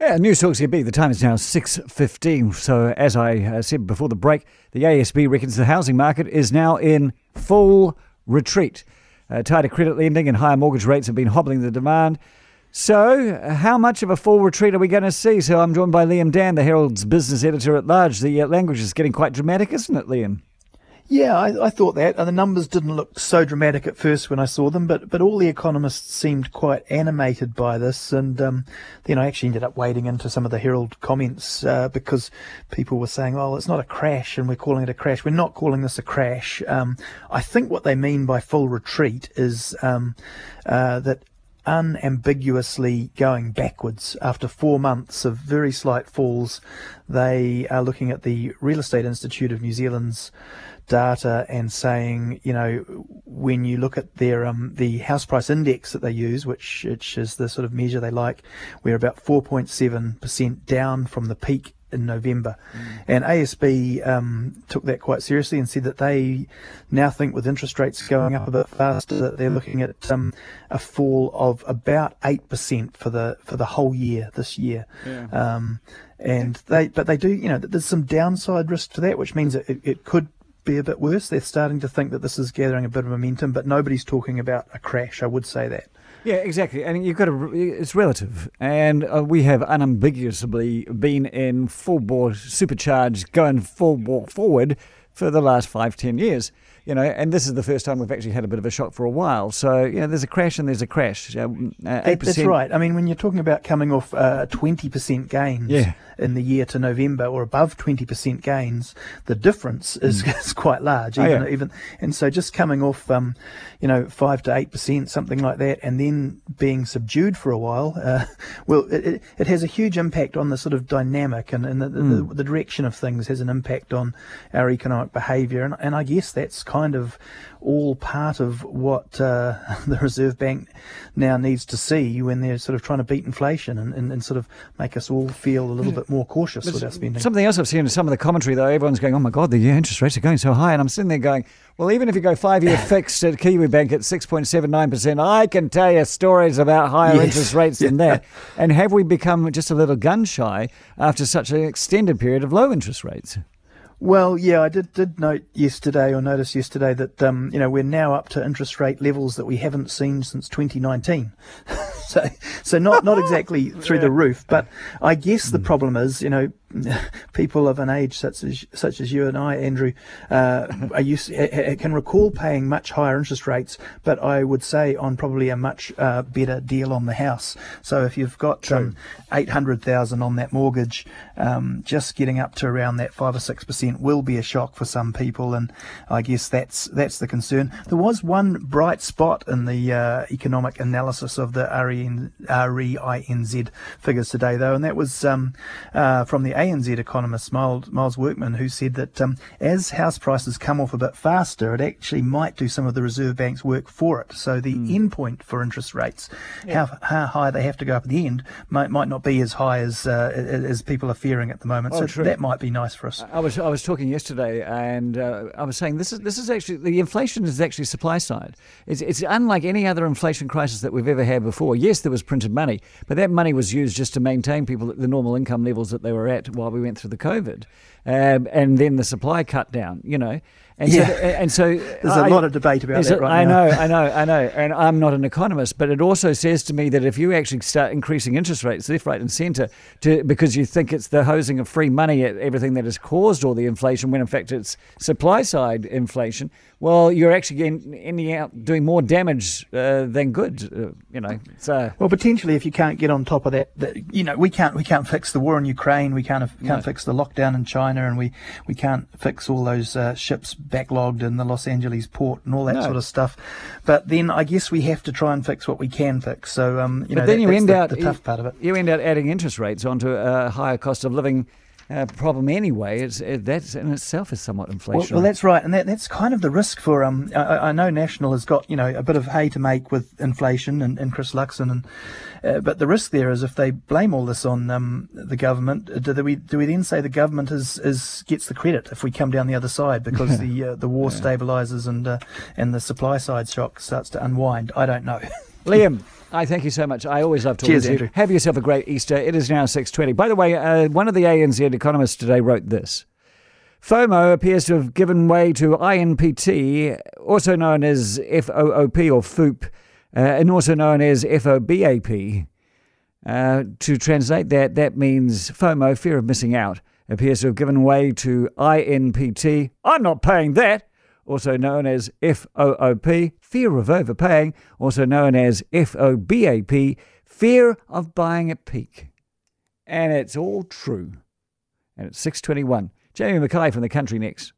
Yeah, Newstalk ZB. The time is now 6.15. So as I uh, said before the break, the ASB reckons the housing market is now in full retreat. Uh, tighter credit lending and higher mortgage rates have been hobbling the demand. So, how much of a full retreat are we going to see? So, I'm joined by Liam Dann, the Herald's business editor at large. The uh, language is getting quite dramatic, isn't it, Liam? Yeah, I, I, thought that. And the numbers didn't look so dramatic at first when I saw them, but, but all the economists seemed quite animated by this. And um, then I actually ended up wading into some of the Herald comments uh, because people were saying, well, it's not a crash and we're calling it a crash. We're not calling this a crash. Um, I think what they mean by full retreat is um, uh, that unambiguously going backwards after four months of very slight falls. They are looking at the Real Estate Institute of New Zealand's data and saying, you know, when you look at their um, the house price index that they use, which which is the sort of measure they like, we're about 4.7 percent down from the peak in November. Mm. And ASB um, took that quite seriously and said that they now think with interest rates going up a bit faster that they're looking at um, a fall of about eight percent for the for the whole year this year. Yeah. Um, and they but they do you know there's some downside risk to that, which means it, it could be a bit worse. They're starting to think that this is gathering a bit of momentum, but nobody's talking about a crash. I would say that. Yeah, exactly. And you've got to, it's relative. And uh, we have unambiguously been in full bore supercharged, going full bore forward for the last five, ten years you know, and this is the first time we've actually had a bit of a shock for a while. So, you know, there's a crash and there's a crash. Uh, 8%. That's right. I mean, when you're talking about coming off uh, 20% gains yeah. in the year to November or above 20% gains, the difference is, mm. is quite large. Even, oh, yeah. even, and so just coming off, um, you know, 5 to 8%, something like that, and then being subdued for a while, uh, well, it, it, has a huge impact on the sort of dynamic and, and the, mm. the, the, direction of things has an impact on our economic behaviour. And, and I guess that's kind kind of all part of what uh, the Reserve Bank now needs to see when they're sort of trying to beat inflation and, and, and sort of make us all feel a little bit more cautious with our spending. Something else I've seen in some of the commentary, though, everyone's going, oh my God, the interest rates are going so high. And I'm sitting there going, well, even if you go five year fixed at Kiwibank at 6.79%, I can tell you stories about higher yes. interest rates than that. And have we become just a little gun shy after such an extended period of low interest rates? Well, yeah, I did did note yesterday or notice yesterday that um, you know we're now up to interest rate levels that we haven't seen since 2019. so so not not exactly through yeah. the roof, but I guess the hmm. problem is you know people of an age such as such as you and I, Andrew, uh, are used, can recall paying much higher interest rates, but I would say on probably a much uh, better deal on the house. So if you've got um, eight hundred thousand on that mortgage, um, just getting up to around that five or six percent will be a shock for some people, and I guess that's that's the concern. There was one bright spot in the uh, economic analysis of the REN, REINZ figures today, though, and that was um, uh, from the ANZ economist Miles, Workman, who said that um, as house prices come off a bit faster, it actually might do some of the Reserve Bank's work for it. So the mm. end point for interest rates, yeah. how, how high they have to go up at the end, might, might not be as high as uh, as people are fearing at the moment. Oh, so true. that might be nice for us. I was I was talking yesterday, and uh, I was saying this is this is actually the inflation is actually supply side. It's it's unlike any other inflation crisis that we've ever had before. Yes, there was printed money, but that money was used just to maintain people at the normal income levels that they were at while we went through the COVID, um, and then the supply cut down. You know, and yeah. so, and so there's I, a lot of debate about that right I now. know, I know, I know, and I'm not an economist, but it also says to me that if you actually start increasing interest rates left, right, and centre, to because you think it's the hosing of free money at everything that has caused all the inflation, when in fact it's supply side inflation, well, you're actually ending out doing more damage uh, than good. Uh, you know, so well potentially if you can't get on top of that, that, you know, we can't we can't fix the war in Ukraine, we can't can't no. fix the lockdown in China, and we we can't fix all those uh, ships backlogged in the Los Angeles port and all that no. sort of stuff. But then I guess we have to try and fix what we can fix. So um, you but know, then that, you end the, out the tough part of it. You end out adding interest rates onto a higher cost of living uh, problem anyway. It's, it, that in itself is somewhat inflationary. Well, well, that's right, and that, that's kind of the risk for. Um, I, I, know National has got you know a bit of hay to make with inflation and, and Chris Luxon, and uh, but the risk there is if they blame all this on um, the government, uh, do we do we then say the government is, is gets the credit if we come down the other side because the uh, the war yeah. stabilises and uh, and the supply side shock starts to unwind? I don't know. Liam, I thank you so much. I always love talking Cheers, to you. Andrew. Have yourself a great Easter. It is now 6.20. By the way, uh, one of the ANZ economists today wrote this. FOMO appears to have given way to INPT, also known as FOOP or FOOP, uh, and also known as FOBAP. Uh, to translate that, that means FOMO, fear of missing out, appears to have given way to INPT, I'm not paying that, also known as FOOP, fear of overpaying, also known as FOBAP, fear of buying at peak. And it's all true. And it's 621. Jamie Mackay from the country next.